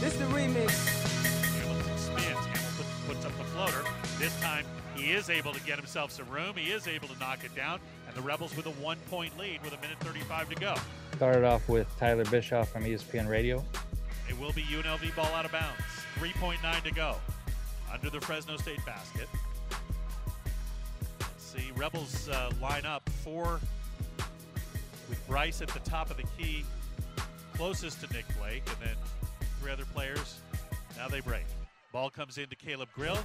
This is the remix. Hamilton spins. Hamilton puts up the floater. This time he is able to get himself some room. He is able to knock it down. And the Rebels with a one point lead with a minute 35 to go. Started off with Tyler Bischoff from ESPN Radio. It will be UNLV ball out of bounds. 3.9 to go. Under the Fresno State basket. Let's see. Rebels uh, line up four with Bryce at the top of the key, closest to Nick Blake, and then three other players. Now they break. Ball comes into Caleb Grill.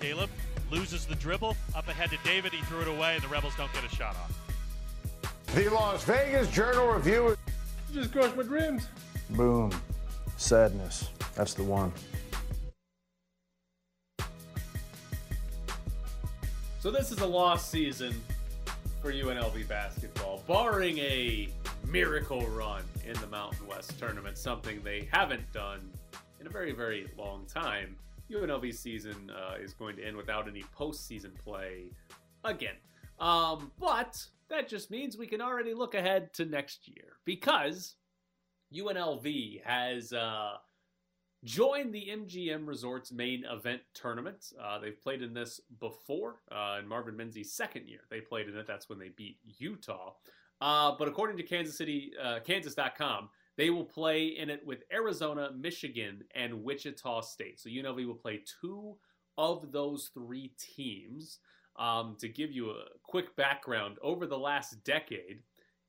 Caleb loses the dribble. Up ahead to David. He threw it away, and the Rebels don't get a shot off. The Las Vegas Journal Review. Just crushed my dreams. Boom. Sadness. That's the one. So this is a lost season for UNLV basketball, barring a miracle run in the Mountain West tournament, something they haven't done in a very, very long time. UNLV season uh, is going to end without any postseason play again. Um, but that just means we can already look ahead to next year because UNLV has uh, joined the MGM Resorts main event tournament. Uh, they've played in this before uh, in Marvin Menzies' second year. They played in it. That's when they beat Utah. Uh, but according to Kansas City, uh, Kansas.com, they will play in it with Arizona, Michigan, and Wichita State. So UNLV will play two of those three teams. Um, to give you a quick background, over the last decade,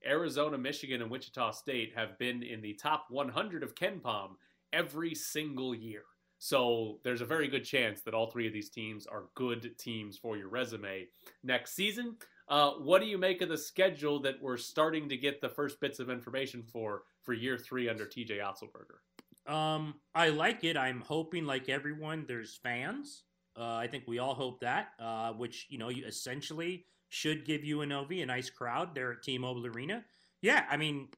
Arizona, Michigan, and Wichita State have been in the top 100 of KenPom every single year. So there's a very good chance that all three of these teams are good teams for your resume next season. Uh, what do you make of the schedule that we're starting to get the first bits of information for for year three under TJ Otzelberger? Um, I like it. I'm hoping, like everyone, there's fans. Uh, I think we all hope that, uh, which you know, you essentially should give UNLV a nice crowd there at T-Mobile Arena. Yeah, I mean,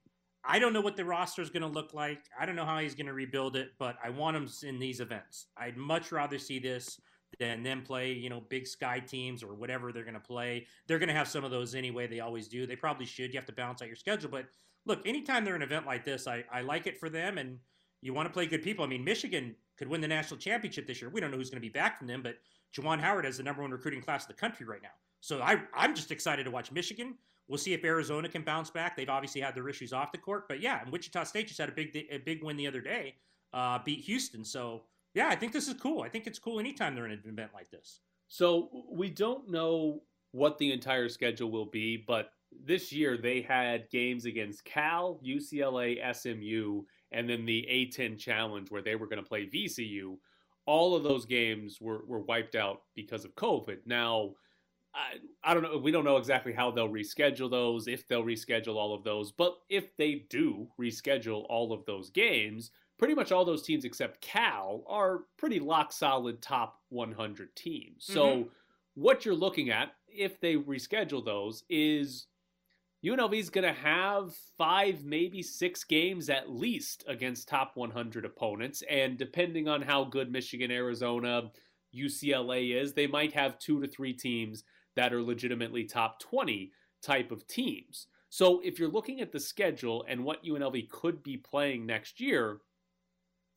I don't know what the roster is going to look like. I don't know how he's going to rebuild it, but I want him in these events. I'd much rather see this than them play, you know, big sky teams or whatever they're going to play. They're going to have some of those anyway. They always do. They probably should. You have to balance out your schedule. But look, anytime they're an event like this, I, I like it for them. And you want to play good people. I mean, Michigan could win the national championship this year. We don't know who's going to be back from them, but Juwan Howard has the number one recruiting class in the country right now. So I, I'm just excited to watch Michigan. We'll see if Arizona can bounce back. They've obviously had their issues off the court, but yeah, and Wichita State just had a big a big win the other day, uh, beat Houston. So yeah, I think this is cool. I think it's cool anytime they're in an event like this. So we don't know what the entire schedule will be, but this year they had games against Cal, UCLA, SMU, and then the A10 Challenge where they were going to play VCU. All of those games were, were wiped out because of COVID. Now, I, I don't know. We don't know exactly how they'll reschedule those, if they'll reschedule all of those. But if they do reschedule all of those games, pretty much all those teams except Cal are pretty lock solid top 100 teams. So Mm-hmm. what you're looking at, if they reschedule those, is UNLV is going to have five, maybe six games at least against top 100 opponents. And depending on how good Michigan, Arizona, UCLA is, they might have two to three teams that are legitimately top 20 type of teams. So if you're looking at the schedule and what UNLV could be playing next year,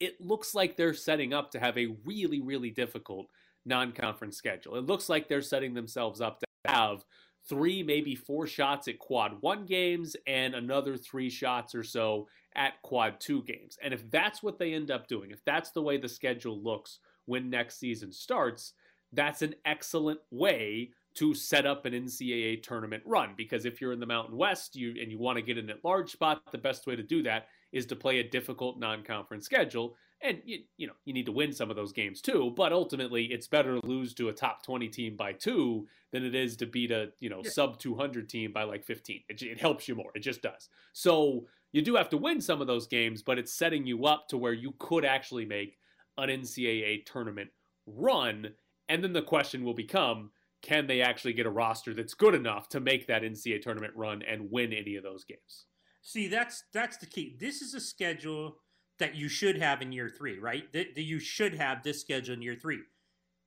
it looks like they're setting up to have a really, really difficult non conference schedule. It looks like they're setting themselves up to have three, maybe four shots at quad one games and another three shots or so at quad two games. And if that's what they end up doing, if that's the way the schedule looks when next season starts, that's an excellent way to set up an NCAA tournament run. Because if you're in the Mountain West you and you want to get in at large spot, the best way to do that is to play a difficult non-conference schedule. And you, you know you need to win some of those games too. But ultimately, it's better to lose to a top 20 team by two than it is to beat a you know Yeah. sub 200 team by like 15. It, it helps you more. It just does. So you do have to win some of those games, but it's setting you up to where you could actually make an NCAA tournament run. And then the question will become can they actually get a roster that's good enough to make that NCAA tournament run and win any of those games? See, that's that's the key. This is a schedule that you should have in year three, right? That, that you should have this schedule in year three.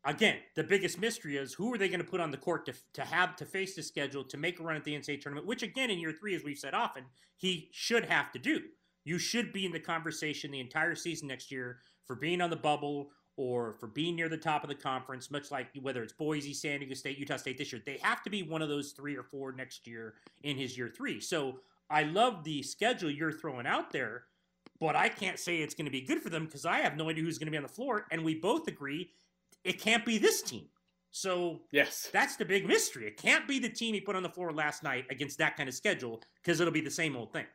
Again, the biggest mystery is who are they going to put on the court to, to have to face the schedule to make a run at the NCAA tournament, which again in year three, as we've said often, he should have to do. you should be in the conversation the entire season next year for being on the bubble or for being near the top of the conference, much like whether it's Boise, San Diego State, Utah State this year. They have to be one of those three or four next year in his year three. So I love the schedule you're throwing out there, but I can't say it's going to be good for them because I have no idea who's going to be on the floor. And we both agree it can't be this team. So yes, that's the big mystery. It can't be the team he put on the floor last night against that kind of schedule because it'll be the same old thing.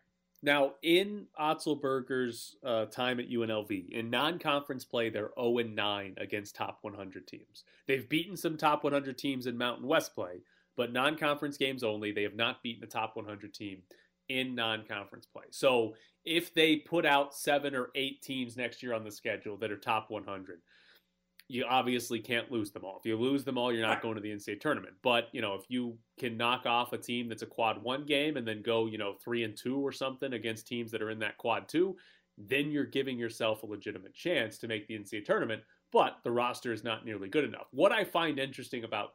Now, in Otzelberger's uh, time at UNLV, in non-conference play, they're 0 9 against top 100 teams. They've beaten some top 100 teams in Mountain West play, but non-conference games only. They have not beaten a top 100 team in non-conference play. So, if they put out seven or eight teams next year on the schedule that are top 100, you obviously can't lose them all. If you lose them all, you're not going to the NCAA tournament. But you know, if you can knock off a team that's a quad one game and then go, you know, three and two or something against teams that are in that quad two, then you're giving yourself a legitimate chance to make the NCAA tournament. But the roster is not nearly good enough. What I find interesting about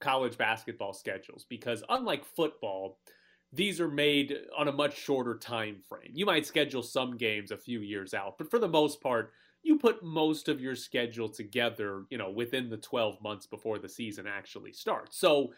college basketball schedules, because unlike football, these are made on a much shorter time frame. You might schedule some games a few years out, but for the most part, you put most of your schedule together, you know, within the 12 months before the season actually starts. So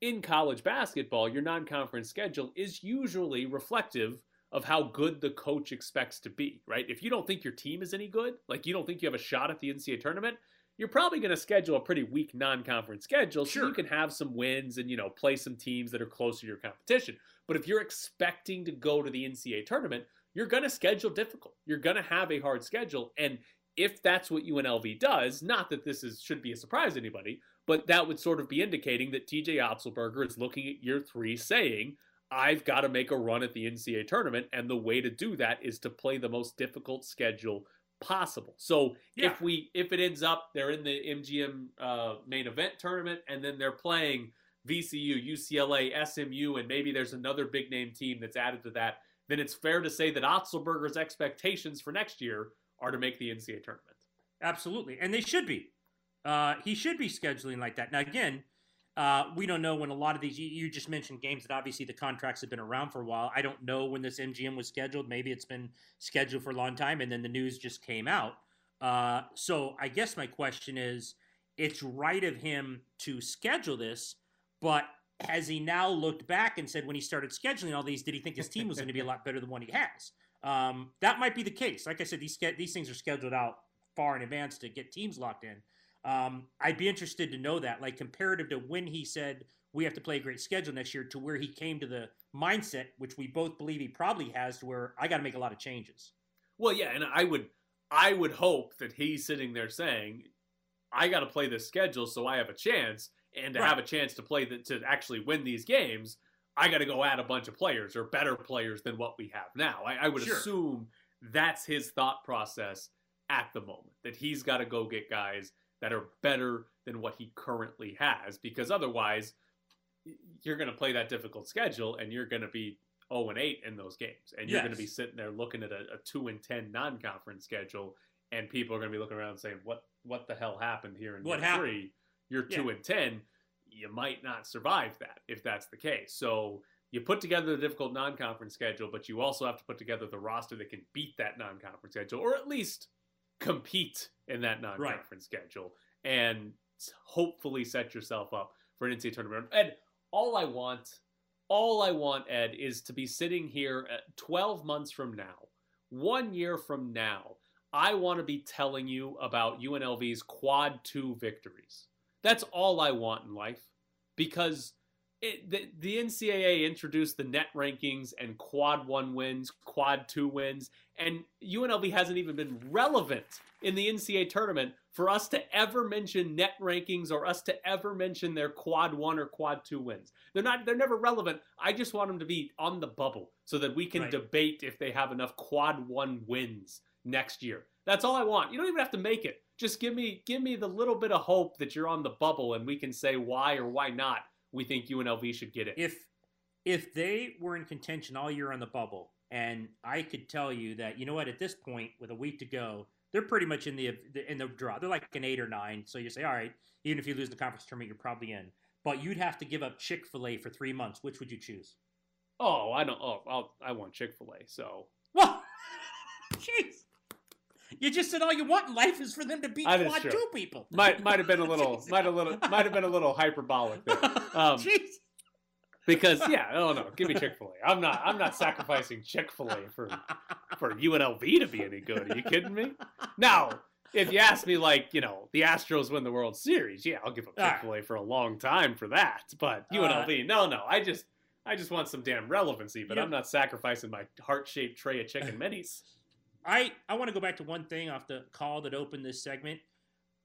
in college basketball, your non-conference schedule is usually reflective of how good the coach expects to be, right? If you don't think your team is any good, like you don't think you have a shot at the NCAA tournament, you're probably going to schedule a pretty weak non-conference schedule so you can have some wins and you know play some teams that are close to your competition. But if you're expecting to go to the NCAA tournament, you're going to schedule difficult. You're going to have a hard schedule. And if that's what UNLV does, not that this is should be a surprise to anybody, but that would sort of be indicating that TJ Otzelberger is looking at year three saying, I've got to make a run at the NCAA tournament. And the way to do that is to play the most difficult schedule possible. So yeah. if we if it ends up they're in the MGM uh, main event tournament and then they're playing VCU, UCLA, SMU, and maybe there's another big name team that's added to that then it's fair to say that Otzelberger's expectations for next year are to make the NCAA tournament. Absolutely, and they should be. Uh, he should be scheduling like that. Now, again, uh, we don't know when a lot of these. You, you, just mentioned games that obviously the contracts have been around for a while. I don't know when this MGM was scheduled. Maybe it's been scheduled for a long time, and then the news just came out. Uh, so I guess my question is, it's right of him to schedule this, but has he now looked back and said when he started scheduling all these, did he think his team was going to be a lot better than what he has? Um, that might be the case. Like I said, these these things are scheduled out far in advance to get teams locked in. Um, I'd be interested to know that, like comparative to when he said we have to play a great schedule next year, to where he came to the mindset, which we both believe he probably has, to where I got to make a lot of changes. Well, yeah, and I would I would hope that he's sitting there saying, I got to play this schedule so I have a chance and to right. have a chance to play the, to actually win these games, I got to go add a bunch of players or better players than what we have now. I, I would sure. assume that's his thought process at the moment that he's got to go get guys that are better than what he currently has because otherwise you're going to play that difficult schedule and you're going to be 0 and 8 in those games and you're yes. going to be sitting there looking at a, a 2 and 10 non-conference schedule and people are going to be looking around saying what what the hell happened here in what happened? 3 you're two yeah. and ten, you might not survive that if that's the case. So you put together the difficult non-conference schedule, but you also have to put together the roster that can beat that non-conference schedule, or at least compete in that non-conference right. schedule, and hopefully set yourself up for an NCAA tournament. And all I want, all I want, Ed, is to be sitting here 12 months from now, one year from now. I want to be telling you about UNLV's quad two victories. That's all I want in life because it, the, the NCAA introduced the net rankings and quad one wins, quad two wins, and UNLV hasn't even been relevant in the NCAA tournament for us to ever mention net rankings or us to ever mention their quad one or quad two wins. They're not they're never relevant. I just want them to be on the bubble so that we can right. debate if they have enough quad one wins next year. That's all I want. You don't even have to make it just give me give me the little bit of hope that you're on the bubble and we can say why or why not we think UNLV should get it. If if they were in contention all year on the bubble, and I could tell you that you know what, at this point with a week to go, they're pretty much in the in the draw. They're like an eight or nine. So you say, all right, even if you lose the conference tournament, you're probably in. But you'd have to give up Chick Fil A for three months. Which would you choose? Oh, I don't. Oh, I'll, I want Chick Fil A. So Well, jeez. You just said all you want in life is for them to beat quad true. two people. Might might have been a little might have little might have been a little hyperbolic there. Um, because yeah, oh no, give me Chick Fil A. I'm not I'm not sacrificing Chick Fil A for for UNLV to be any good. Are you kidding me? Now, if you ask me, like you know, the Astros win the World Series, yeah, I'll give up right. Chick Fil A for a long time for that. But Uh, UNLV, no, no, I just I just want some damn relevancy. But Yep. I'm not sacrificing my heart shaped tray of chicken minis. I, I want to go back to one thing off the call that opened this segment.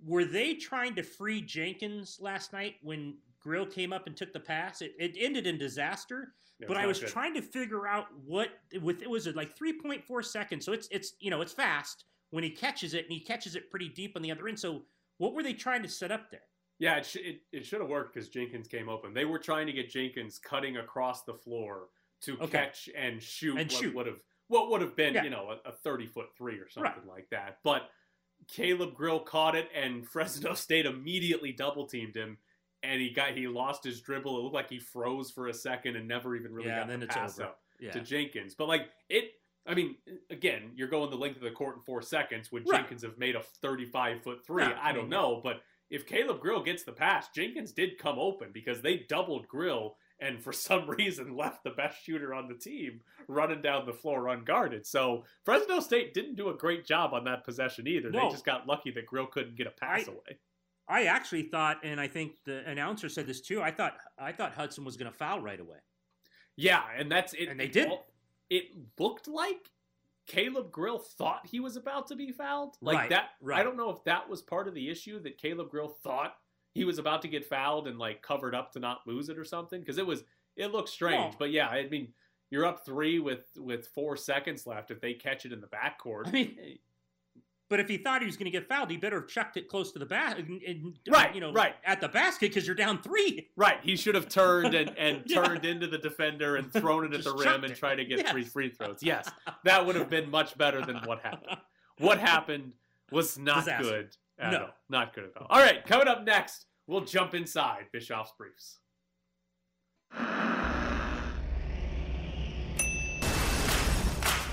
Were they trying to free Jenkins last night when Grill came up and took the pass? It, it ended in disaster, but I was good. trying to figure out what with it was like 3.4 seconds. So it's it's you know it's fast when he catches it and he catches it pretty deep on the other end. So what were they trying to set up there? Yeah, it, sh- it, it should have worked because Jenkins came open. They were trying to get Jenkins cutting across the floor to Okay. catch and shoot And what shoot. would have what would have been Yeah. you know a, a thirty foot three or something like that. But Caleb Grill caught it, and Fresno State immediately double teamed him, and he got he lost his dribble. It looked like he froze for a second and never even really Yeah, got then the it's pass over. up Yeah. to Jenkins. But like it. I mean, again, you're going the length of the court in four seconds. Would Right. Jenkins have made a 35 foot three? No, I I don't mean, know, but if Caleb Grill gets the pass, Jenkins did come open because they doubled Grill and for some reason left the best shooter on the team running down the floor unguarded. So Fresno State didn't do a great job on that possession either. No. They just got lucky that Grill couldn't get a pass I- away. I actually thought, and I think the announcer said this too. I thought I thought Hudson was going to foul right away. Yeah, and that's it. And they didn't. It looked like Caleb Grill thought he was about to be fouled. Like Right, that. I don't know if that was part of the issue that Caleb Grill thought he was about to get fouled and like covered up to not lose it or something because it was it looked strange. No. But yeah, I mean, you're up three with with four seconds left. If they catch it in the backcourt, I mean, But if he thought he was going to get fouled, he better have chucked it close to the basket, and, and, uh, Right, You know, right. at the basket because you're down three. right, he should have turned and and Yeah. turned into the defender and thrown it at the rim and tried to get Yes. three free throws. Yes, that would have been much better than what happened. what happened was not Disaster. good at No. all. Not good at all. All right, coming up next, we'll jump inside Bischoff's briefs.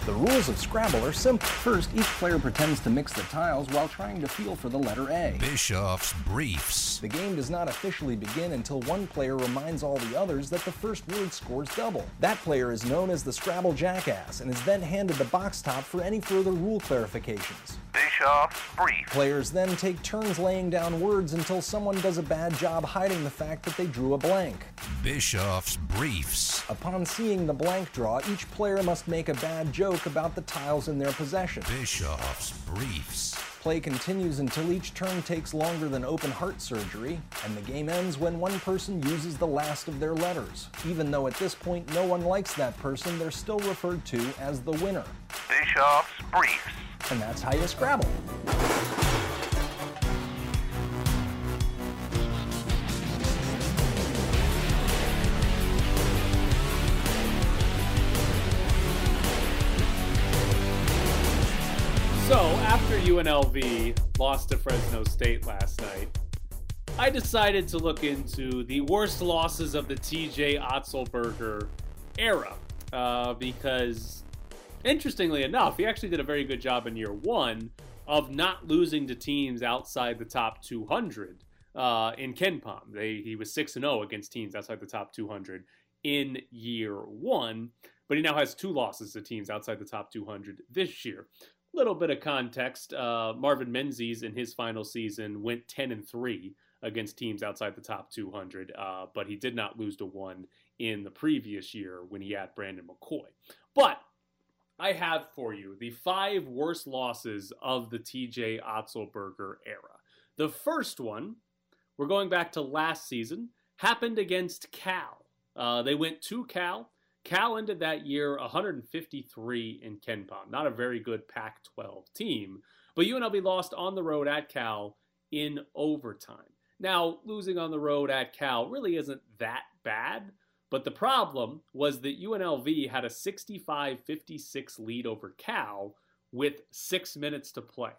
The rules of Scrabble are simple. First, each player pretends to mix the tiles while trying to feel for the letter A. Bischoff's Briefs. The game does not officially begin until one player reminds all the others that the first word scores double. That player is known as the Scrabble Jackass and is then handed the box top for any further rule clarifications. Bischoff's Briefs. Players then take turns laying down words until someone does a bad job hiding the fact that they drew a blank. Bischoff's Briefs. Upon seeing the blank draw, each player must make a bad joke about the tiles in their possession. Bischoff's Briefs. Play continues until each turn takes longer than open heart surgery, and the game ends when one person uses the last of their letters. Even though at this point no one likes that person, they're still referred to as the winner. Bischoff's Briefs. And that's how you Scrabble. So after UNLV lost to Fresno State last night, I decided to look into the worst losses of the TJ Otzelberger era uh, because, interestingly enough, he actually did a very good job in year one of not losing to teams outside the top 200 uh, in KenPom. They he was six and zero against teams outside the top 200 in year one, but he now has two losses to teams outside the top 200 this year A little bit of context uh, marvin menzies in his final season went 10 and 3 against teams outside the top 200 uh, but he did not lose to one in the previous year when he had brandon mccoy but i have for you the five worst losses of the tj otzelberger era the first one we're going back to last season happened against cal uh, they went to cal Cal ended that year 153 in KenPom. Not a very good Pac 12 team, but UNLV lost on the road at Cal in overtime. Now, losing on the road at Cal really isn't that bad, but the problem was that UNLV had a 65 56 lead over Cal with six minutes to play.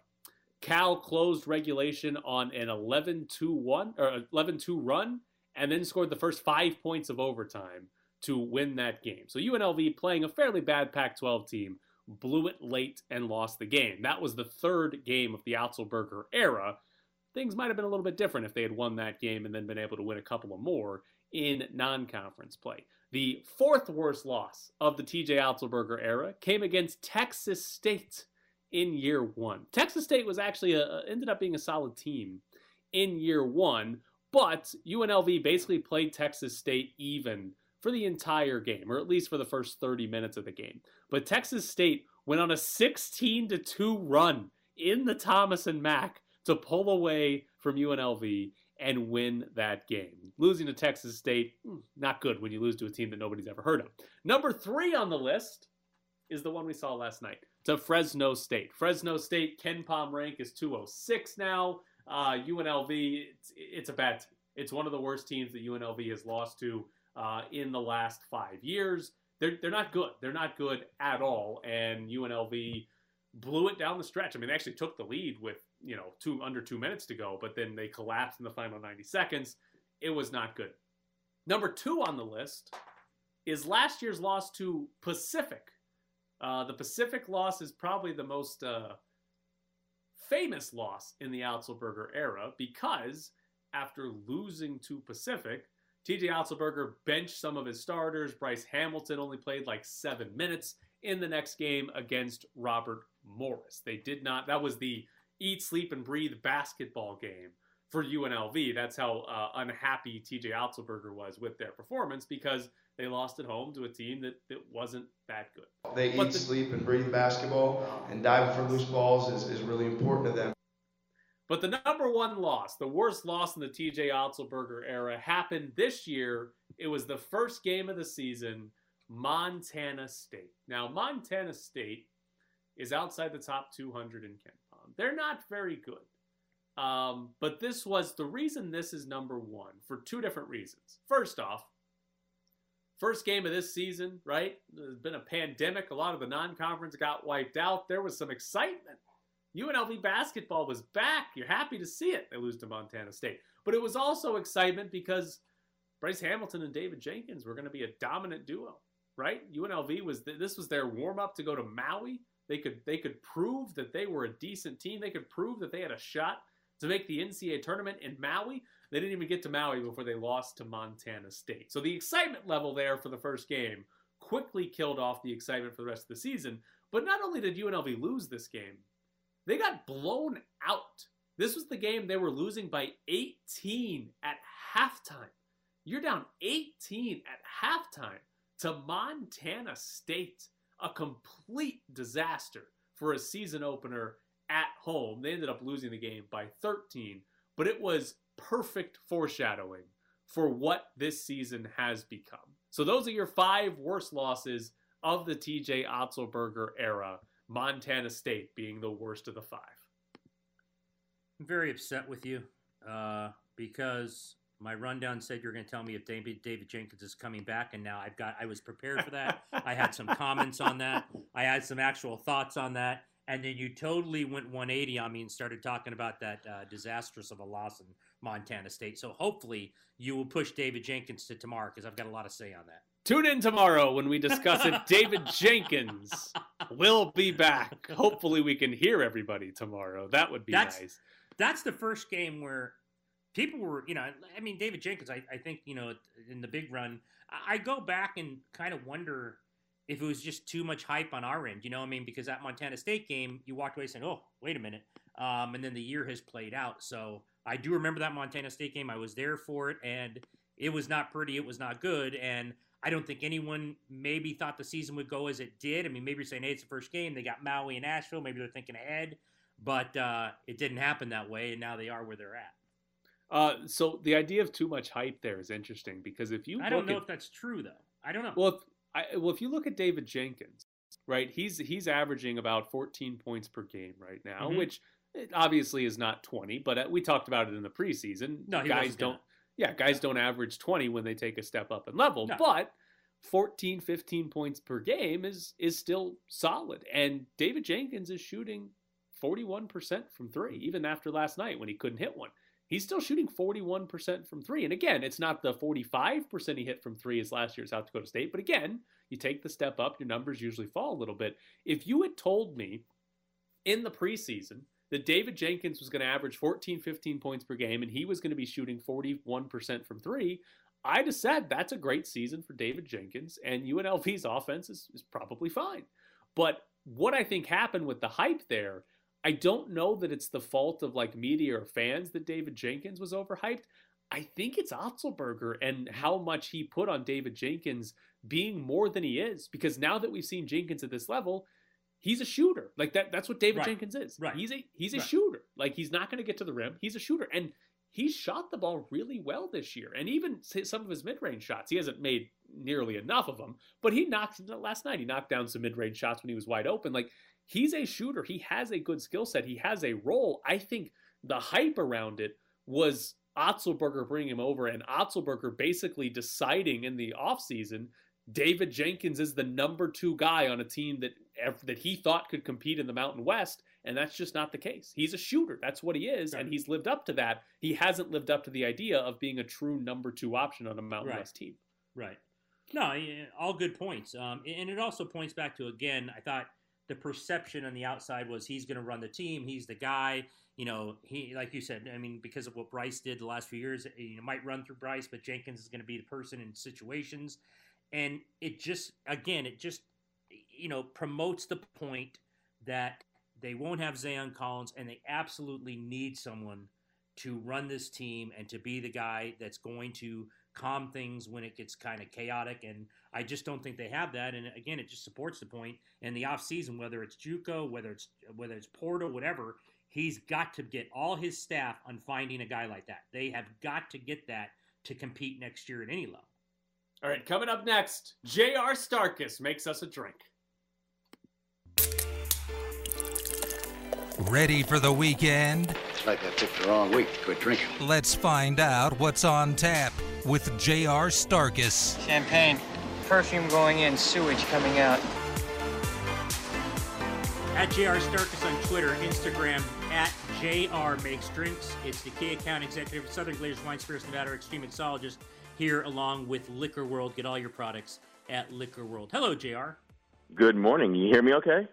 Cal closed regulation on an 11 2 1 or 11 2 run and then scored the first five points of overtime to win that game. So UNLV playing a fairly bad Pac 12 team blew it late and lost the game. That was the third game of the Otzelberger era. Things might have been a little bit different if they had won that game and then been able to win a couple of more in non conference play. The fourth worst loss of the TJ Otzelberger era came against Texas State in year one. Texas State was actually a, ended up being a solid team in year one, but UNLV basically played Texas State even for the entire game, or at least for the first 30 minutes of the game. But Texas State went on a 16 to 2 run in the Thomas and Mack to pull away from UNLV and win that game. Losing to Texas State, hmm, not good when you lose to a team that nobody's ever heard of. Number three on the list is the one we saw last night to Fresno State. Fresno State, KenPom rank is 206 now. Uh, UNLV, it's, it's, a bad team. It's one of the worst teams that UNLV has lost to uh, in the last five years. They're, they're not good. They're not good at all. And UNLV blew it down the stretch. I mean, they actually took the lead with, you know, two under two minutes to go, but then they collapsed in the final 90 seconds. It was not good. Number two on the list is last year's loss to Pacific. Uh, the Pacific loss is probably the most uh, famous loss in the Otzelberger era because after losing to Pacific, TJ Otzelberger benched some of his starters. Bryce Hamilton only played like seven minutes in the next game against Robert Morris. They did not, that was the eat, sleep, and breathe basketball game for UNLV. That's how uh, unhappy TJ Otzelberger was with their performance because they lost at home to a team that, that wasn't that good. They but eat, the, sleep, and breathe basketball, and diving for loose balls is, is really important to them. But the number one loss, the worst loss in the TJ Otzelberger era, happened this year. It was the first game of the season, Montana State. Now, Montana State is outside the top 200 in KenPom. They're not very good. Um, but this was the reason this is number one for two different reasons. First off, first game of this season, right? There's been a pandemic. A lot of the non conference got wiped out. There was some excitement UNLV basketball was back. You're happy to see it. They lose to Montana State. But it was also excitement because Bryce Hamilton and David Jenkins were going to be a dominant duo, right? UNLV was this was their warm up to go to Maui. They could they could prove that they were a decent team. They could prove that they had a shot to make the NCAA tournament in Maui. They didn't even get to Maui before they lost to Montana State. So the excitement level there for the first game quickly killed off the excitement for the rest of the season. But not only did UNLV lose this game, they got blown out. This was the game they were losing by 18 at halftime. You're down 18 at halftime to Montana State. A complete disaster for a season opener at home. They ended up losing the game by 13, but it was perfect foreshadowing for what this season has become. So those are your five worst losses of the TJ Otzelberger era. Montana State being the worst of the five. I'm very upset with you uh, because my rundown said you're going to tell me if David, David Jenkins is coming back, and now I've got I was prepared for that. I had some comments on that. I had some actual thoughts on that, and then you totally went 180 on me and started talking about that uh, disastrous of a loss in Montana State. So hopefully you will push David Jenkins to tomorrow because I've got a lot to say on that. Tune in tomorrow when we discuss if David Jenkins will be back. Hopefully, we can hear everybody tomorrow. That would be that's, nice. That's the first game where people were, you know, I mean, David Jenkins, I, I think, you know, in the big run, I go back and kind of wonder if it was just too much hype on our end, you know, I mean, because that Montana State game, you walked away saying, oh, wait a minute. Um, and then the year has played out. So I do remember that Montana State game. I was there for it, and it was not pretty. It was not good. And I don't think anyone maybe thought the season would go as it did. I mean, maybe you're saying, hey, it's the first game. They got Maui and Asheville. Maybe they're thinking ahead, but uh, it didn't happen that way, and now they are where they're at. Uh, so the idea of too much hype there is interesting because if you I don't know at, if that's true though. I don't know. Well, if, I, well, if you look at David Jenkins, right, he's he's averaging about 14 points per game right now, mm-hmm. which obviously is not 20, but uh, we talked about it in the preseason. No, guys don't. Gonna yeah, guys don't average 20 when they take a step up in level, no. but 14, 15 points per game is is still solid. And David Jenkins is shooting 41% from three, even after last night when he couldn't hit one. He's still shooting 41% from three. And again, it's not the 45% he hit from three as last year at South Dakota State, but again, You take the step up, your numbers usually fall a little bit. If you had told me in the preseason that David Jenkins was going to average 14, 15 points per game and he was going to be shooting 41% from three, I'd have said that's a great season for David Jenkins and UNLV's offense is, is probably fine. But what I think happened with the hype there, I don't know that it's the fault of like media or fans that David Jenkins was overhyped. I think it's Otzelberger and how much he put on David Jenkins being more than he is. Because now that we've seen Jenkins at this level, he's a shooter. Like that that's what David Right. Jenkins is. Right. He's a he's a Right. shooter. Like he's not going to get to the rim. He's a shooter. And he's shot the ball really well this year. And even some of his mid-range shots, he hasn't made nearly enough of them, but he knocked last night he knocked down some mid-range shots when he was wide open. Like he's a shooter. He has a good skill set. He has a role. I think the hype around it was Otzelberger bringing him over and Otzelberger basically deciding in the offseason David Jenkins is the number two guy on a team that that he thought could compete in the Mountain West, and that's just not the case. He's a shooter. That's what he is, and he's lived up to that. He hasn't lived up to the idea of being a true number two option on a Mountain Right. West team. Right. No, all good points. Um, and it also points back to again, I thought the perception on the outside was he's going to run the team. He's the guy. You know, he like you said. I mean, because of what Bryce did the last few years, eh, you know, might run through Bryce, but Jenkins is going to be the person in situations, and it just again, it just you know promotes the point that they won't have Zayon Collins, and they absolutely need someone to run this team and to be the guy that's going to calm things when it gets kind of chaotic. And I just don't think they have that. And again, it just supports the point. In the offseason, whether it's JUCO, whether it's whether it's portal, whatever, he's got to get all his staff on finding a guy like that. They have got to get that to compete next year at any level. All right, coming up next, J.R. Starkus makes us a drink. Ready for the weekend? It's like I picked the wrong week to quit drinking. Let's find out what's on tap with J.R. Starkus. Champagne, perfume going in, sewage coming out. At JR Starkus on Twitter, Instagram, at JR Makes Drinks. It's the key account executive at Southern Glazers Wine Spirits Nevada Extreme Mixologist here along with Liquor World. Get all your products at Liquor World. Hello, JR. Good morning. You hear me okay?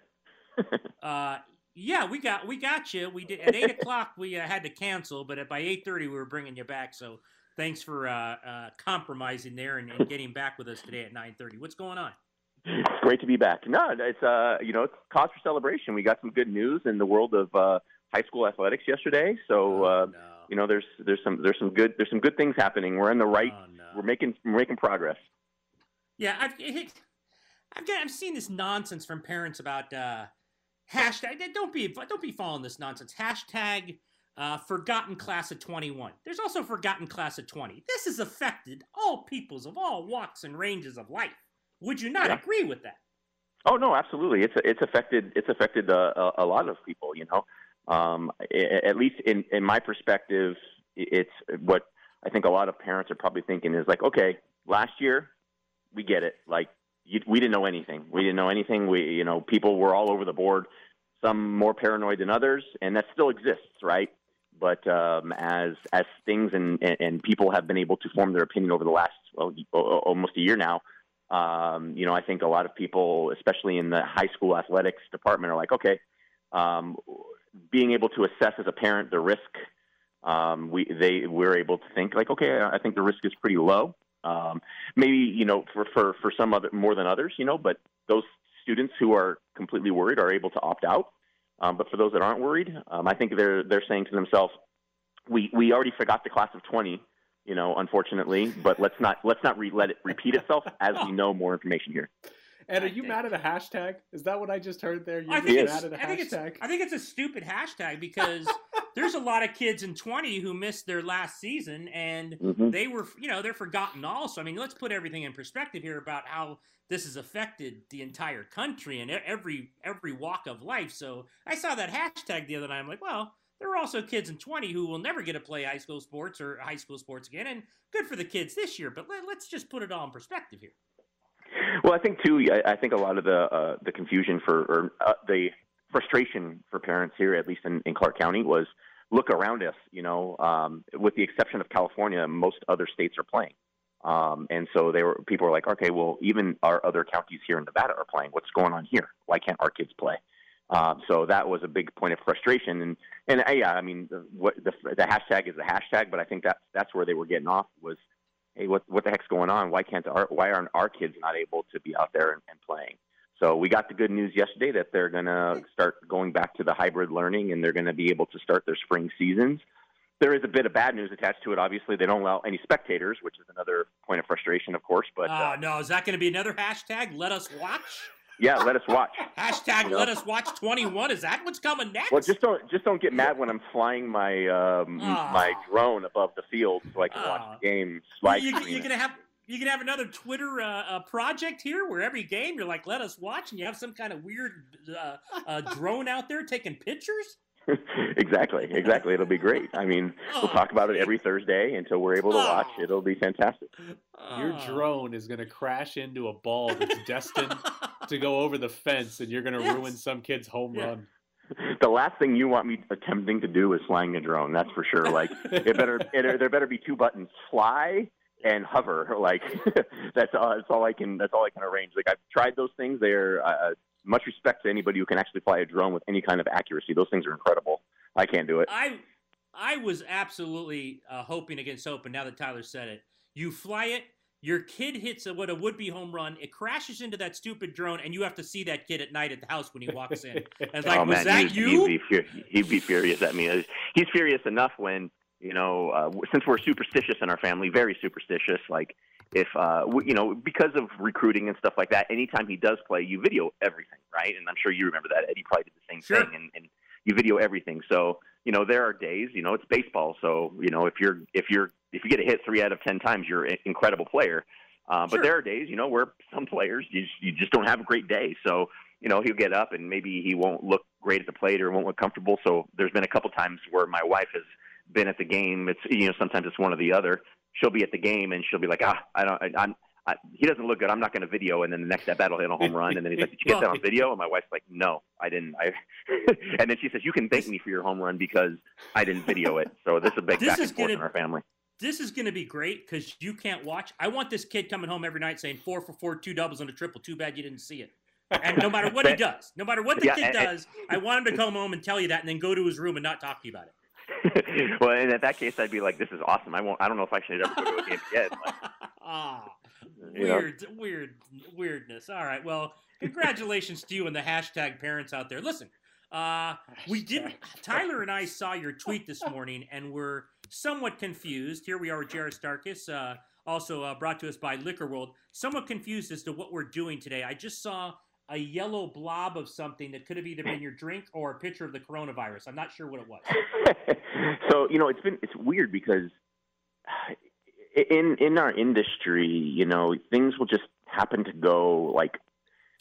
Uh, yeah, we got we got you. We did at eight o'clock. We uh, had to cancel, but at, by eight thirty, we were bringing you back. So thanks for uh, uh, compromising there and, and getting back with us today at nine thirty. What's going on? It's great to be back. No, it's uh, you know, it's cause for celebration. We got some good news in the world of uh, high school athletics yesterday. So uh, you know, there's there's some there's some good there's some good things happening. We're in the right. We're making we're making progress. Yeah, I've it, I've got I've seen this nonsense from parents about uh, hashtag. Don't be don't be following this nonsense. Hashtag uh, forgotten class of twenty one. There's also forgotten class of twenty. This has affected all peoples of all walks and ranges of life. Would you not Yeah. agree with that? Oh no, absolutely. It's it's affected it's affected uh, a, a lot of people. You know, um, at least in in my perspective, it's what I think a lot of parents are probably thinking is like, okay, last year we get it. Like you, we didn't know anything. We didn't know anything. We you know people were all over the board. Some more paranoid than others, and that still exists, right? But um, as as things and, and people have been able to form their opinion over the last well almost a year now, um, you know, I think a lot of people, especially in the high school athletics department, are like, okay, um, being able to assess as a parent the risk, um, we they we're able to think like, okay, I think the risk is pretty low. Um, maybe you know, for for for some other more than others, you know, but those students who are completely worried are able to opt out. Um, but for those that aren't worried, um, I think they're they're saying to themselves, we we already forgot the class of 20 you know unfortunately but let's not let's not re- let it repeat itself as we know more information here And are you mad at a hashtag? Is that what I just heard there? You're I think, mad it's, at a I, think it's. I think it's a stupid hashtag because there's a lot of kids in 20 who missed their last season and Mhm. they were, you know, they're forgotten also. I mean, let's put everything in perspective here about how this has affected the entire country and every every walk of life. So I saw that hashtag the other night. I'm like, well, there are also kids in 20 who will never get to play high school sports or high school sports again. And good for the kids this year, but let, let's just put it all in perspective here. well i think too i, I think a lot of the uh, the confusion for or uh, the frustration for parents here at least in, in clark county was look around us you know um, with the exception of california most other states are playing Um, and so they were people were like, okay, well, even our other counties here in Nevada are playing. What's going on here? Why can't our kids play? Um, so that was a big point of frustration. And and uh, yeah, I mean, the, what the, the hashtag is the hashtag, but I think that's that's where they were getting off was, hey, what what the heck's going on? Why can't our why aren't our kids not able to be out there and, and playing? So we got the good news yesterday that they're going to start going back to the hybrid learning and they're going to be able to start their spring seasons. There is a bit of bad news attached to it. Obviously, they don't allow any spectators, which is another point of frustration, of course. But oh uh, no, is that going to be another hashtag? Let us watch. Yeah, let us watch. Hashtag you know? let us watch twenty one. Is that what's coming next? Well, just don't just don't get mad when I'm flying my um, oh. my drone above the field so I can oh. watch the game. Slide you, are gonna have you can have another Twitter uh, uh, project here where every game you're like, let us watch, and you have some kind of weird uh, uh drone out there taking pictures. exactly, exactly. It'll be great. I mean, oh, we'll talk about it every Thursday until we're able to oh. watch. It'll be fantastic. Your oh. drone is going to crash into a ball that's destined to go over the fence, and you're going to yes. ruin some kid's home yeah. run the last thing you want me attempting to do is flying a drone. That's for sure. Like it better, it, there better be two buttons: fly and hover. Like that's all, that's all I can. That's all I can arrange. Like I've tried those things. They're uh, much respect to anybody who can actually fly a drone with any kind of accuracy. Those things are incredible. I can't do it. I I was absolutely uh, hoping against hope, and now that Tyler said it, you fly it. Your kid hits a, what a would-be home run. It crashes into that stupid drone, and you have to see that kid at night at the house when he walks in. And like, oh, was man, that he'd, you? He'd be, fur- he'd be furious at me. He's furious enough when you know, uh, since we're superstitious in our family, very superstitious, like if, uh, we, you know, because of recruiting and stuff like that, anytime he does play, you video everything, right? And I'm sure you remember that. Eddie probably did the same sure. thing, and, and you video everything. So, you know, there are days, you know, it's baseball. So, you know, if you're, if you're, if you get a hit three out of 10 times, you're an incredible player. Uh, but there are days, you know, where some players, you, you just don't have a great day. So, you know, he'll get up and maybe he won't look great at the plate or won't look comfortable. So there's been a couple times where my wife has, been at the game. It's you know sometimes it's one or the other. She'll be at the game and she'll be like, ah, I don't, I, I'm. I, he doesn't look good. I'm not going to video. And then the next at bat, he'll hit a home run. And then he's like, Did you get that on video? And my wife's like, No, I didn't. I. and then she says, You can thank me for your home run because I didn't video it. So this is a big this back and forth gonna, in our family. This is going to be great because you can't watch. I want this kid coming home every night saying four for four, two doubles and a triple. Too bad you didn't see it. And no matter what he does, no matter what the yeah, kid and, does, I want him to come home and tell you that, and then go to his room and not talk to you about it. well, and in that case, I'd be like, "This is awesome. I won't. I don't know if I should ever go to a game again." Like, ah, weird, know? weird, weirdness. All right. Well, congratulations to you and the hashtag parents out there. Listen, uh, we did. Tyler and I saw your tweet this morning, and we're somewhat confused. Here we are with Jared Starkus, uh, also uh, brought to us by Liquor World. Somewhat confused as to what we're doing today. I just saw a yellow blob of something that could have either been your drink or a picture of the coronavirus. I'm not sure what it was. so you know, it's been it's weird because in in our industry, you know, things will just happen to go like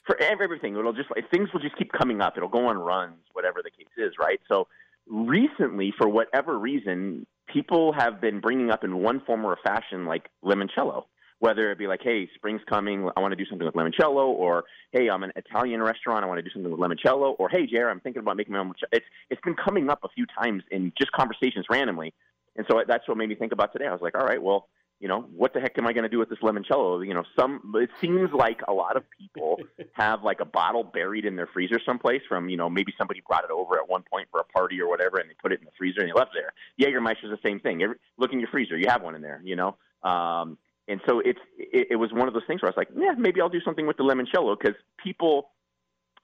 for everything. It'll just like things will just keep coming up. It'll go on runs, whatever the case is, right? So recently, for whatever reason, people have been bringing up in one form or fashion like limoncello whether it be like, hey, spring's coming, I want to do something with limoncello, or hey, I'm an Italian restaurant, I want to do something with limoncello, or hey, Jared, I'm thinking about making my own. It's it's been coming up a few times in just conversations randomly, and so that's what made me think about today. I was like, all right, well, you know, what the heck am I going to do with this limoncello? You know, some it seems like a lot of people have like a bottle buried in their freezer someplace from, you know, maybe somebody brought it over at one point for a party or whatever, and they put it in the freezer and they left it there. Jägermeister's the same thing. Every, look in your freezer, you have one in there, you know. Um, and so it's it, it was one of those things where I was like, yeah, maybe I'll do something with the limoncello because people,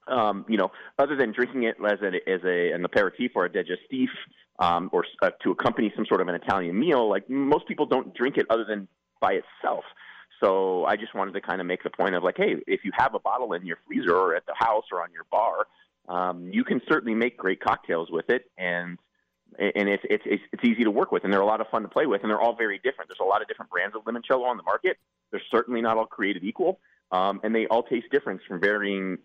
um, you know, other than drinking it as a as a an aperitif or a digestif, um, or uh, to accompany some sort of an Italian meal, like most people don't drink it other than by itself. So I just wanted to kind of make the point of like, hey, if you have a bottle in your freezer or at the house or on your bar, um, you can certainly make great cocktails with it, and and it's, it's it's easy to work with, and they're a lot of fun to play with, and they're all very different. There's a lot of different brands of limoncello on the market. They're certainly not all created equal, um, and they all taste different from varying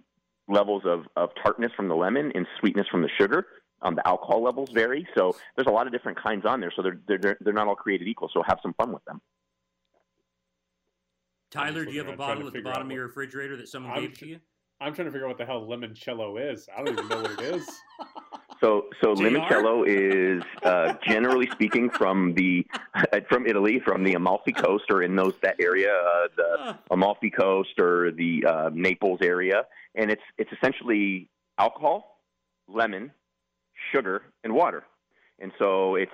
levels of, of tartness from the lemon and sweetness from the sugar. Um, the alcohol levels vary, so there's a lot of different kinds on there. So they're they're they're not all created equal. So have some fun with them. Tyler, do you have a bottle at the bottom of your refrigerator that someone I'm gave to you? I'm trying to figure out what the hell limoncello is. I don't even know what it is. So, so limoncello is uh, generally speaking from the from Italy, from the Amalfi Coast, or in those that area, uh, the Amalfi Coast or the uh, Naples area, and it's it's essentially alcohol, lemon, sugar, and water, and so it's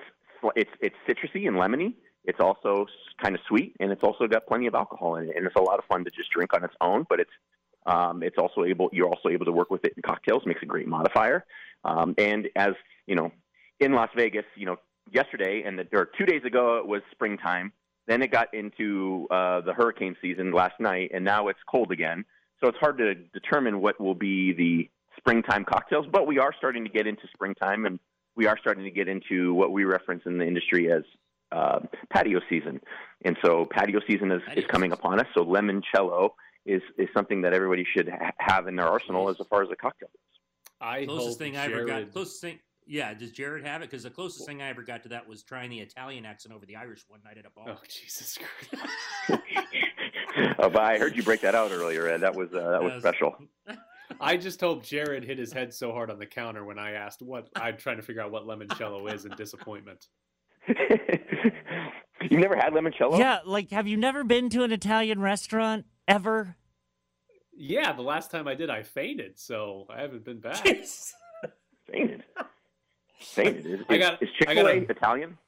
it's it's citrusy and lemony. It's also kind of sweet, and it's also got plenty of alcohol in it, and it's a lot of fun to just drink on its own. But it's um, it's also able you're also able to work with it in cocktails. Makes a great modifier. Um, and as you know, in Las Vegas, you know, yesterday and the, or two days ago it was springtime. Then it got into uh, the hurricane season last night, and now it's cold again. So it's hard to determine what will be the springtime cocktails. But we are starting to get into springtime, and we are starting to get into what we reference in the industry as uh, patio season. And so patio season is, is coming upon us. So limoncello is is something that everybody should ha- have in their arsenal as far as a cocktail goes. I closest hope thing I ever got. Closest thing. Yeah, does Jared have it? Because the closest thing I ever got to that was trying the Italian accent over the Irish one night at a bar. Oh Jesus Christ! Uh, but I heard you break that out earlier, Ed. That was uh, that was Yes. special. I just hope Jared hit his head so hard on the counter when I asked what I'm trying to figure out what limoncello is in disappointment. You've never had limoncello? Yeah, like have you never been to an Italian restaurant ever? Yeah, the last time I did, I fainted, so I haven't been back. Fainted. Fainted. Is, I got- is Chick Fil got A a- Italian?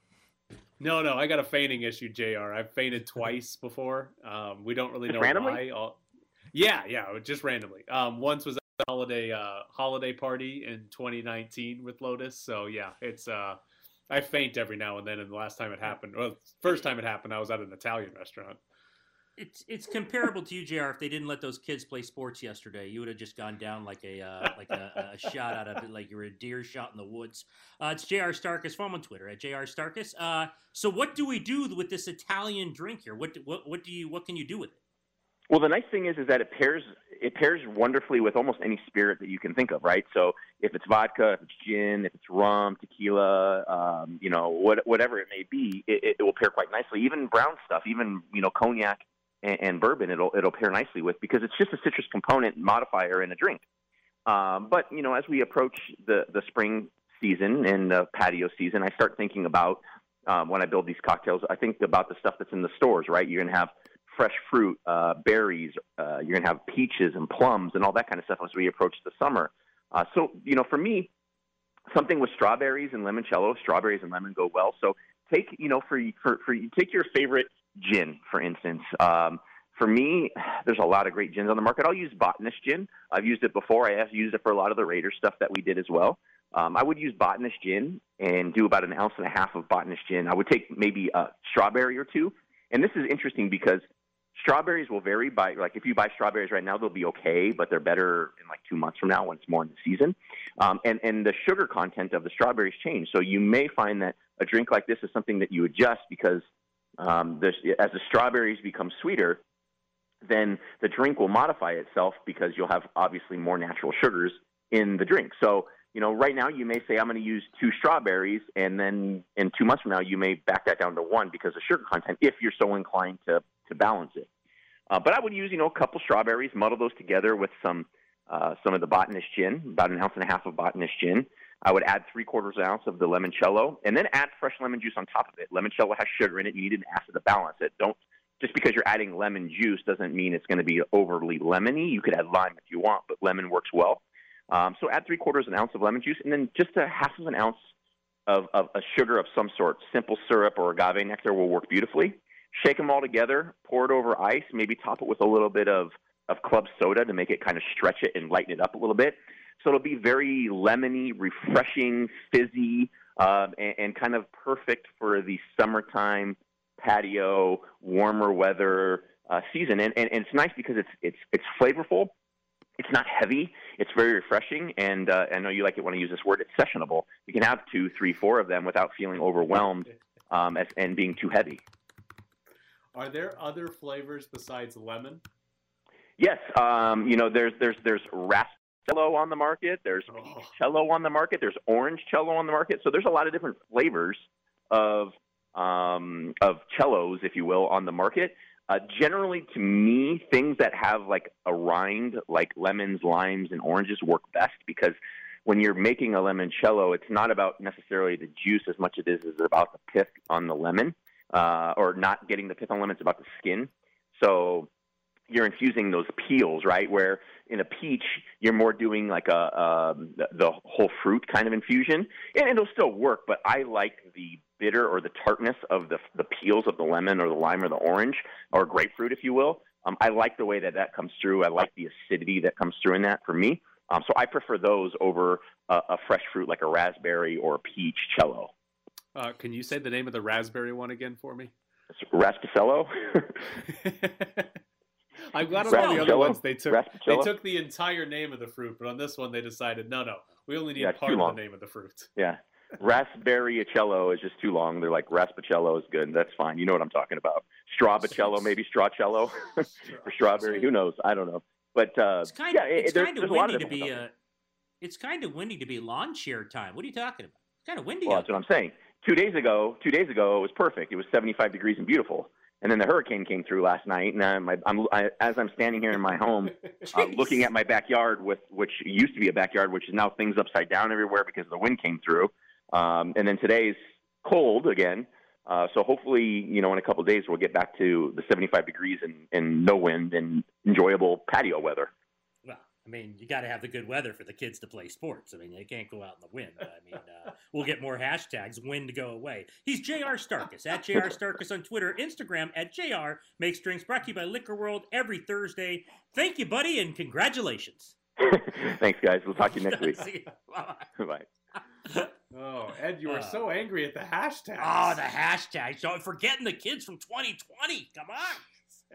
No, no, I got a fainting issue, Jr. I've fainted twice before. Um, we don't really Just know randomly? why. All... Yeah, yeah, just randomly. Um, once was at a holiday uh, holiday party in 2019 with Lotus. So yeah, it's uh, I faint every now and then. And the last time it happened, well, first time it happened, I was at an Italian restaurant. It's it's comparable to you, Jr. If they didn't let those kids play sports yesterday, you would have just gone down like a uh, like a, a shot out of it, like you were a deer shot in the woods. Uh, it's Jr. Starkus. Follow him on Twitter at Jr. Starkus. Uh, so what do we do with this Italian drink here? What what what do you what can you do with it? Well, the nice thing is, is that it pairs it pairs wonderfully with almost any spirit that you can think of, right? So if it's vodka, if it's gin, if it's rum, tequila, um, you know, what, whatever it may be, it, it will pair quite nicely. Even brown stuff, even you know, cognac and, and bourbon, it'll it'll pair nicely with because it's just a citrus component modifier in a drink. Um, but you know, as we approach the the spring season and the patio season, I start thinking about um, when I build these cocktails. I think about the stuff that's in the stores, right? You're gonna have fresh fruit, uh, berries. Uh, you're gonna have peaches and plums and all that kind of stuff as we approach the summer. Uh, so you know, for me, something with strawberries and limoncello, strawberries and lemon go well. So take you know for for for you take your favorite gin for instance. Um, for me, there's a lot of great gins on the market. I'll use Botanist gin. I've used it before. I have used it for a lot of the Raider stuff that we did as well. Um, I would use Botanist gin and do about an ounce and a half of Botanist gin. I would take maybe a strawberry or two. And this is interesting because strawberries will vary by like if you buy strawberries right now they'll be okay but they're better in like two months from now when it's more in the season. Um, and and the sugar content of the strawberries change. So you may find that a drink like this is something that you adjust because um, the, as the strawberries become sweeter then the drink will modify itself because you'll have obviously more natural sugars in the drink. So you know right now you may say i'm going to use two strawberries and then in two months from now you may back that down to one because of sugar content if you're so inclined to to balance it uh, but I would use, you know, a couple strawberries, muddle those together with some uh, some of the botanist gin, about an ounce and a half of botanist gin. I would add three quarters ounce of the limoncello, and then add fresh lemon juice on top of it. Limoncello has sugar in it; you need an acid to balance it. Don't just because you're adding lemon juice doesn't mean it's going to be overly lemony. You could add lime if you want, but lemon works well. Um, so add three quarters an ounce of lemon juice, and then just a half of an ounce of, of a sugar of some sort. Simple syrup or agave nectar will work beautifully. Shake them all together, pour it over ice, maybe top it with a little bit of, of club soda to make it kind of stretch it and lighten it up a little bit. So it'll be very lemony, refreshing, fizzy, um, and, and kind of perfect for the summertime patio, warmer weather uh, season. And, and, and it's nice because it's, it's, it's flavorful. It's not heavy. It's very refreshing, and uh, I know you like it when I use this word. It's sessionable. You can have two, three, four of them without feeling overwhelmed um, as, and being too heavy. Are there other flavors besides lemon? Yes, um, you know, there's there's there's raspello on the market. There's peach cello on the market. There's orange cello on the market. So there's a lot of different flavors of um, of cellos, if you will, on the market. Uh, generally, to me, things that have like a rind, like lemons, limes, and oranges, work best because when you're making a limoncello, it's not about necessarily the juice as much as it is is about the pith on the lemon, uh, or not getting the pith on lemon. It's about the skin. So you're infusing those peels, right? Where in a peach, you're more doing like a um, the, the whole fruit kind of infusion, and it'll still work. But I like the bitter or the tartness of the the peels of the lemon or the lime or the orange or grapefruit, if you will. Um, I like the way that that comes through. I like the acidity that comes through in that for me. Um, so I prefer those over a, a fresh fruit like a raspberry or a peach cello. Uh, can you say the name of the raspberry one again for me? It's Raspacello. I'm glad on all the other ones they took they took the entire name of the fruit, but on this one they decided no, no, we only need Yeah, part of long. the name of the fruit. Yeah. Raspberrycello is just too long. They're like Raspicello is good. That's fine. You know what I'm talking about. Strawbacello, maybe Strawcello for strawberry. Who knows? I don't know. But uh, It's kind yeah, of it- it's there's, kind of there's a lot windy of to be a. It's kind of windy to be lawn chair time. What are you talking about? It's kind of windy. Well, out that's what I'm saying. Two days ago, two days ago, it was perfect. It was 75 degrees and beautiful. And then the hurricane came through last night, and I'm, I'm I, as I'm standing here in my home, uh, looking at my backyard, with which used to be a backyard, which is now things upside down everywhere because the wind came through. Um, and then today's cold again. Uh, so hopefully, you know, in a couple of days, we'll get back to the 75 degrees and, and no wind and enjoyable patio weather. Well, I mean, you got to have the good weather for the kids to play sports. I mean, they can't go out in the wind. I mean, uh, we'll get more hashtags. Wind go away. He's Jr. Starkus at Jr. Starkus on Twitter, Instagram at Jr. Makes drinks. Brought to you by Liquor World every Thursday. Thank you, buddy, and congratulations. Thanks, guys. We'll talk to you next week. See ya. Bye. Bye. Oh, Ed, you were Uh, so angry at the hashtag. Oh, the hashtag. So forgetting the kids from 2020. Come on.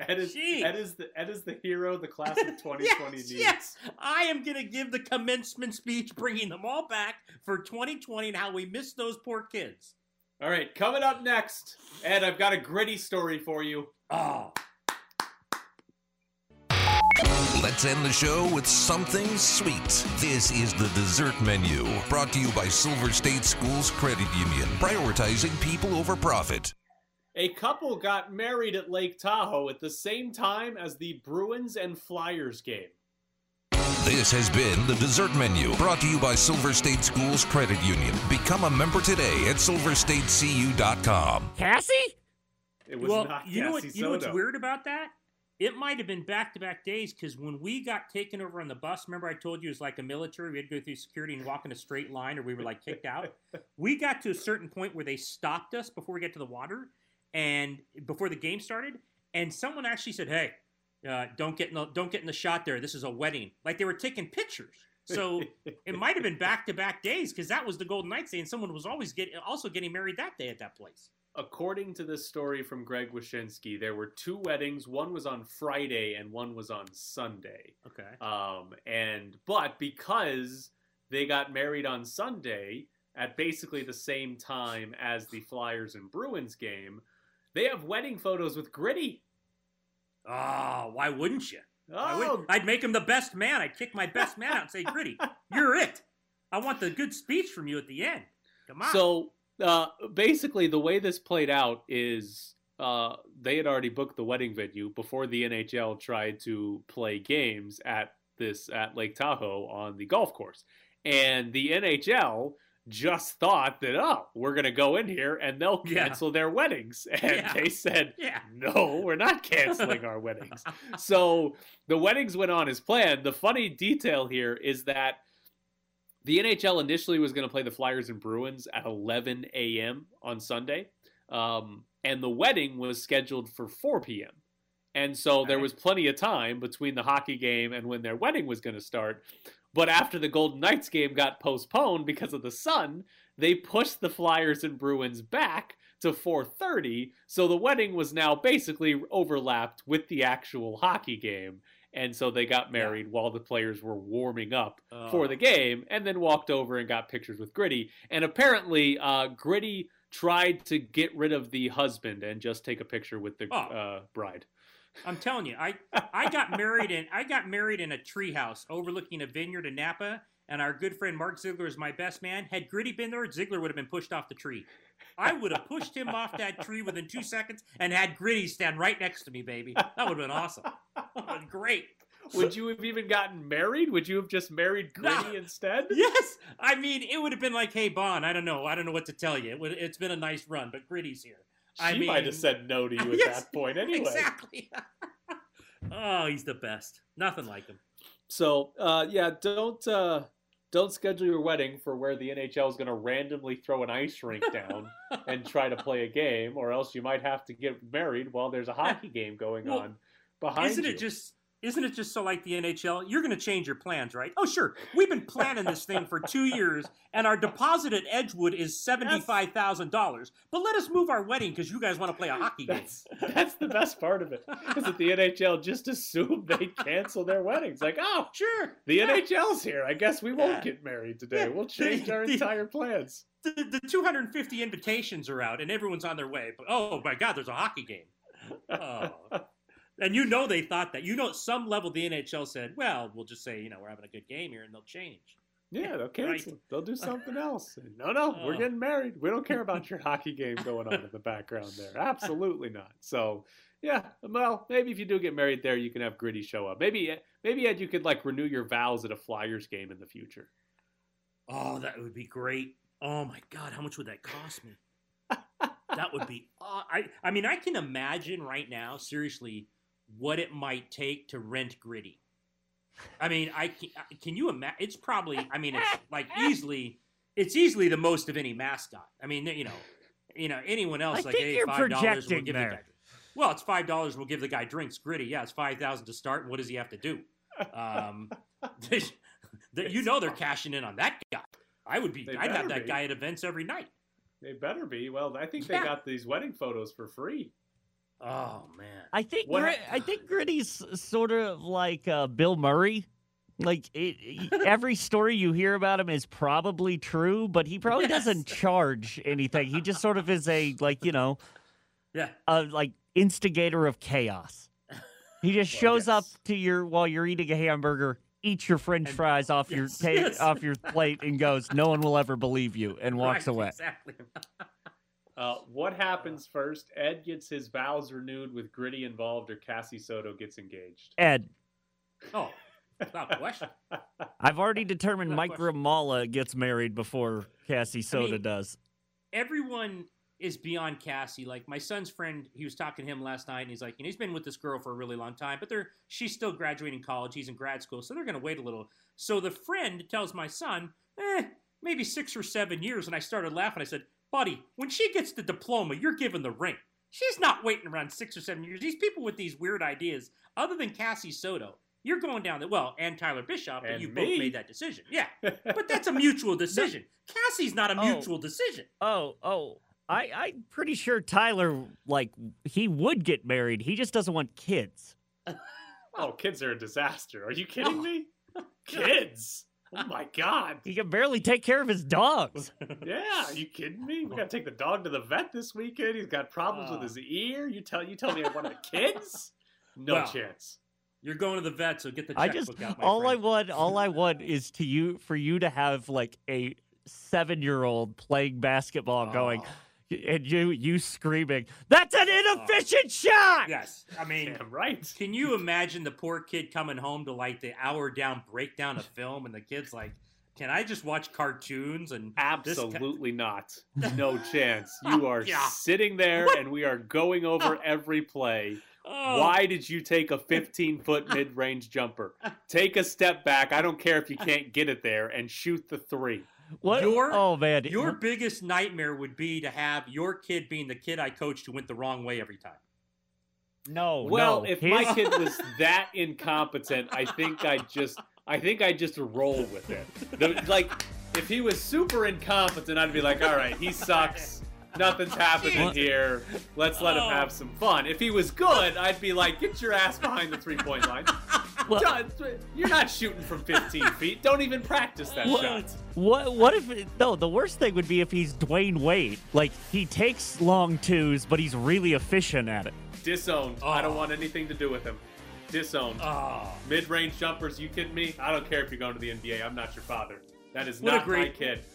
Ed is, Jeez. Ed is the Ed is the hero the class of 2020 yes, needs. yes. I am going to give the commencement speech bringing them all back for 2020 and how we miss those poor kids. All right, coming up next, Ed, I've got a gritty story for you. Oh, Let's end the show with something sweet. This is the dessert menu, brought to you by Silver State Schools Credit Union, prioritizing people over profit. A couple got married at Lake Tahoe at the same time as the Bruins and Flyers game. This has been the dessert menu, brought to you by Silver State Schools Credit Union. Become a member today at silverstatecu.com. Cassie? It was well, not you know what? Cassie You know what's weird about that? It might have been back-to-back days because when we got taken over on the bus, remember I told you it was like a military. We had to go through security and walk in a straight line, or we were like kicked out. we got to a certain point where they stopped us before we get to the water, and before the game started, and someone actually said, "Hey, uh, don't get in the, don't get in the shot there. This is a wedding." Like they were taking pictures. So it might have been back-to-back days because that was the Golden Knights day, and someone was always getting also getting married that day at that place. According to this story from Greg Wyshynski, there were two weddings. One was on Friday and one was on Sunday. Okay. Um, and but because they got married on Sunday at basically the same time as the Flyers and Bruins game, they have wedding photos with Gritty. Oh, why wouldn't you? Oh, would, I'd make him the best man. I'd kick my best man out and say, Gritty, you're it. I want the good speech from you at the end. Come on. So uh, basically, the way this played out is uh, they had already booked the wedding venue before the NHL tried to play games at this at Lake Tahoe on the golf course, and the NHL just thought that oh we're gonna go in here and they'll Yeah. cancel their weddings and Yeah. they said yeah. no we're not canceling our weddings so the weddings went on as planned the funny detail here is that the NHL initially was going to play the Flyers and Bruins at 11 a.m. on Sunday, um, and the wedding was scheduled for 4 p.m. And so there was plenty of time between the hockey game and when their wedding was going to start. But after the Golden Knights game got postponed because of the sun, they pushed the Flyers and Bruins back to 4:30, so the wedding was now basically overlapped with the actual hockey game. And so they got married while the players were warming up for Oh. the game and then walked over and got pictures with Gritty. And apparently, uh, Gritty tried to get rid of the husband and just take a picture with the Oh. uh, bride. I'm telling you, I I got married in I got married in a treehouse overlooking a vineyard in Napa, and our good friend Mark Ziegler is my best man. Had Gritty been there, Ziegler would have been pushed off the tree. I would have pushed him off that tree within two seconds and had Gritty stand right next to me, baby. That would have been awesome. That would have been great. would you have even gotten married? Would you have just married Gritty instead? Yes, I mean it would have been like, "Hey, Bon, I don't know, I don't know what to tell you. It would, it's been a nice run, but Gritty's here." I she mean, might have said no to you at Yes, that point anyway. Exactly. oh, he's the best. Nothing like him. So uh, yeah, don't uh, don't schedule your wedding for where the NHL is going to randomly throw an ice rink down and try to play a game, or else you might have to get married while there's a hockey game going Well, on behind Isn't you. it just? Isn't it just so like the NHL? You're going to change your plans, right? Oh, sure. We've been planning this thing for two years, and our deposit at Edgewood is seventy-five thousand dollars. But let us move our wedding because you guys want to play a hockey game. That's that's the best part of it. Is that the NHL just assumed they'd cancel their weddings? Like, oh, sure, the yeah. NHL's here. I guess we won't Yeah. get married today. Yeah. We'll change our entire plans. the, the 250 invitations are out and everyone's on their way. But oh my God, there's a hockey game. Oh. And you know they thought that. You know, at some level the NHL said, well, we'll just say, you know, we're having a good game here and they'll change. Yeah, they'll Right. cancel. They'll do something else. No, no, we're Oh. getting married. We don't care about your hockey game going on in the background there. Absolutely not. So, yeah, well, maybe if you do get married there, you can have Gritty show up. Maybe, maybe Ed, you could like renew your vows at a Flyers game in the future. Oh, that would be great. Oh my God, how much would that cost me? that would be. Uh, I. I mean, I can imagine right now, seriously, what it might take to rent Gritty. I mean, I can, can you imagine? It's probably. I mean, it's like easily. It's easily the most of any mascot. I mean, you know, you know, anyone else I like think hey, you're five dollars will give there. the guy. Well, it's five dollars. We'll give the guy drinks. Gritty, yeah, it's five thousand to start. What does he have to do? Um, that you know they're cashing in on that guy. I would be. They I'd have that be. guy at events every night. They better be. Well, I think Yeah. they got these wedding photos for free. Oh man. I think hap- I think Gritty's sort of like uh, Bill Murray. Like it, every story you hear about him is probably true, but he probably Yes. doesn't charge anything. He just sort of is a like you know, Yeah. a like instigator of chaos. He just Well, shows up to your while you're eating a hamburger, eats your French fries off your yes, ta- yes. off your plate, and goes, "No one will ever believe you," and walks Right, away. Exactly. Uh, what happens first? Ed gets his vows renewed with Gritty involved, or Cassie Soto gets engaged. Ed, Oh, without question. I've already determined Mike question. Ramala gets married before Cassie Soto mean, does. Everyone is beyond Cassie. Like my son's friend, he was talking to him last night, and he's like, you know, he's been with this girl for a really long time, but they're she's still graduating college. He's in grad school, so they're going to wait a little. So the friend tells my son, eh, maybe six or seven years. And I started laughing. I said, buddy, when she gets the diploma, you're given the ring. She's not waiting around six or seven years. These people with these weird ideas, other than Cassie Soto, you're going down the well, and Tyler Bischoff, but And you me. both made that decision. Yeah, but that's a mutual decision. Cassie's not a Oh. mutual decision. Oh, oh. I, I'm pretty sure Tyler, like, he would get married. He just doesn't want kids. Oh, kids are a disaster. Are you kidding Oh. me? Kids. Oh my god. He can barely take care of his dogs. Yeah, are you kidding me? We gotta take the dog to the vet this weekend. He's got problems with Oh. his ear. You tell you tell me I want the kids? No Well, chance. You're going to the vet, so get the I just out. My all friend. I want, all I want is to you for you to have like a seven-year-old playing basketball going, Oh. And you you screaming, "That's an inefficient shot!" Yes, I mean, Damn right. Can you imagine the poor kid coming home to like the hour down breakdown of film, and the kid's like, "Can I just watch cartoons?" And this ki- Absolutely not. No chance. You are Yeah. sitting there and we are going over every play. Oh. Why did you take a 15 foot mid range jumper? Take a step back. I don't care if you can't get it there and shoot the three. What? Your- oh man, Your biggest nightmare would be to have your kid being the kid I coached who went the wrong way every time. no. Well, no. if His- my kid was that incompetent, I think I just I think I just roll with it. The, like if he was super incompetent, I'd be like, all right, he sucks. Nothing's happening What? here. Let's let him oh. have some fun. If he was good, I'd be like, get your ass behind the three point line. Well- John, You're not shooting from 15 feet. Don't even practice that What- shot. What what if no, the worst thing would be if he's Dwyane Wade. Like he takes long twos, but he's really efficient at it. Disowned. I don't Oh. want anything to do with him. Disowned. Oh, Mid range jumpers, you kidding me? I don't care if you're going to the NBA. I'm not your father. That is What a not my great- kid.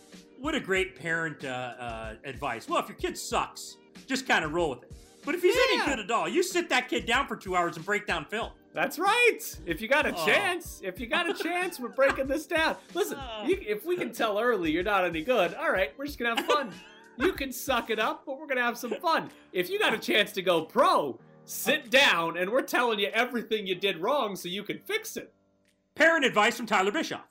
what a great parent uh, uh, advice. Well, if your kid sucks, just kind of roll with it. But if he's any good at all, you sit that kid down for two hours and break down film. That's right. If you got a Oh. chance, if you got a chance, we're breaking this down. Listen, you, if we can tell early you're not any good, all right, we're just gonna have fun. you can suck it up, but we're gonna have some fun. If you got a chance to go pro, sit down, and we're telling you everything you did wrong so you can fix it. Parent advice from Tyler Bischoff.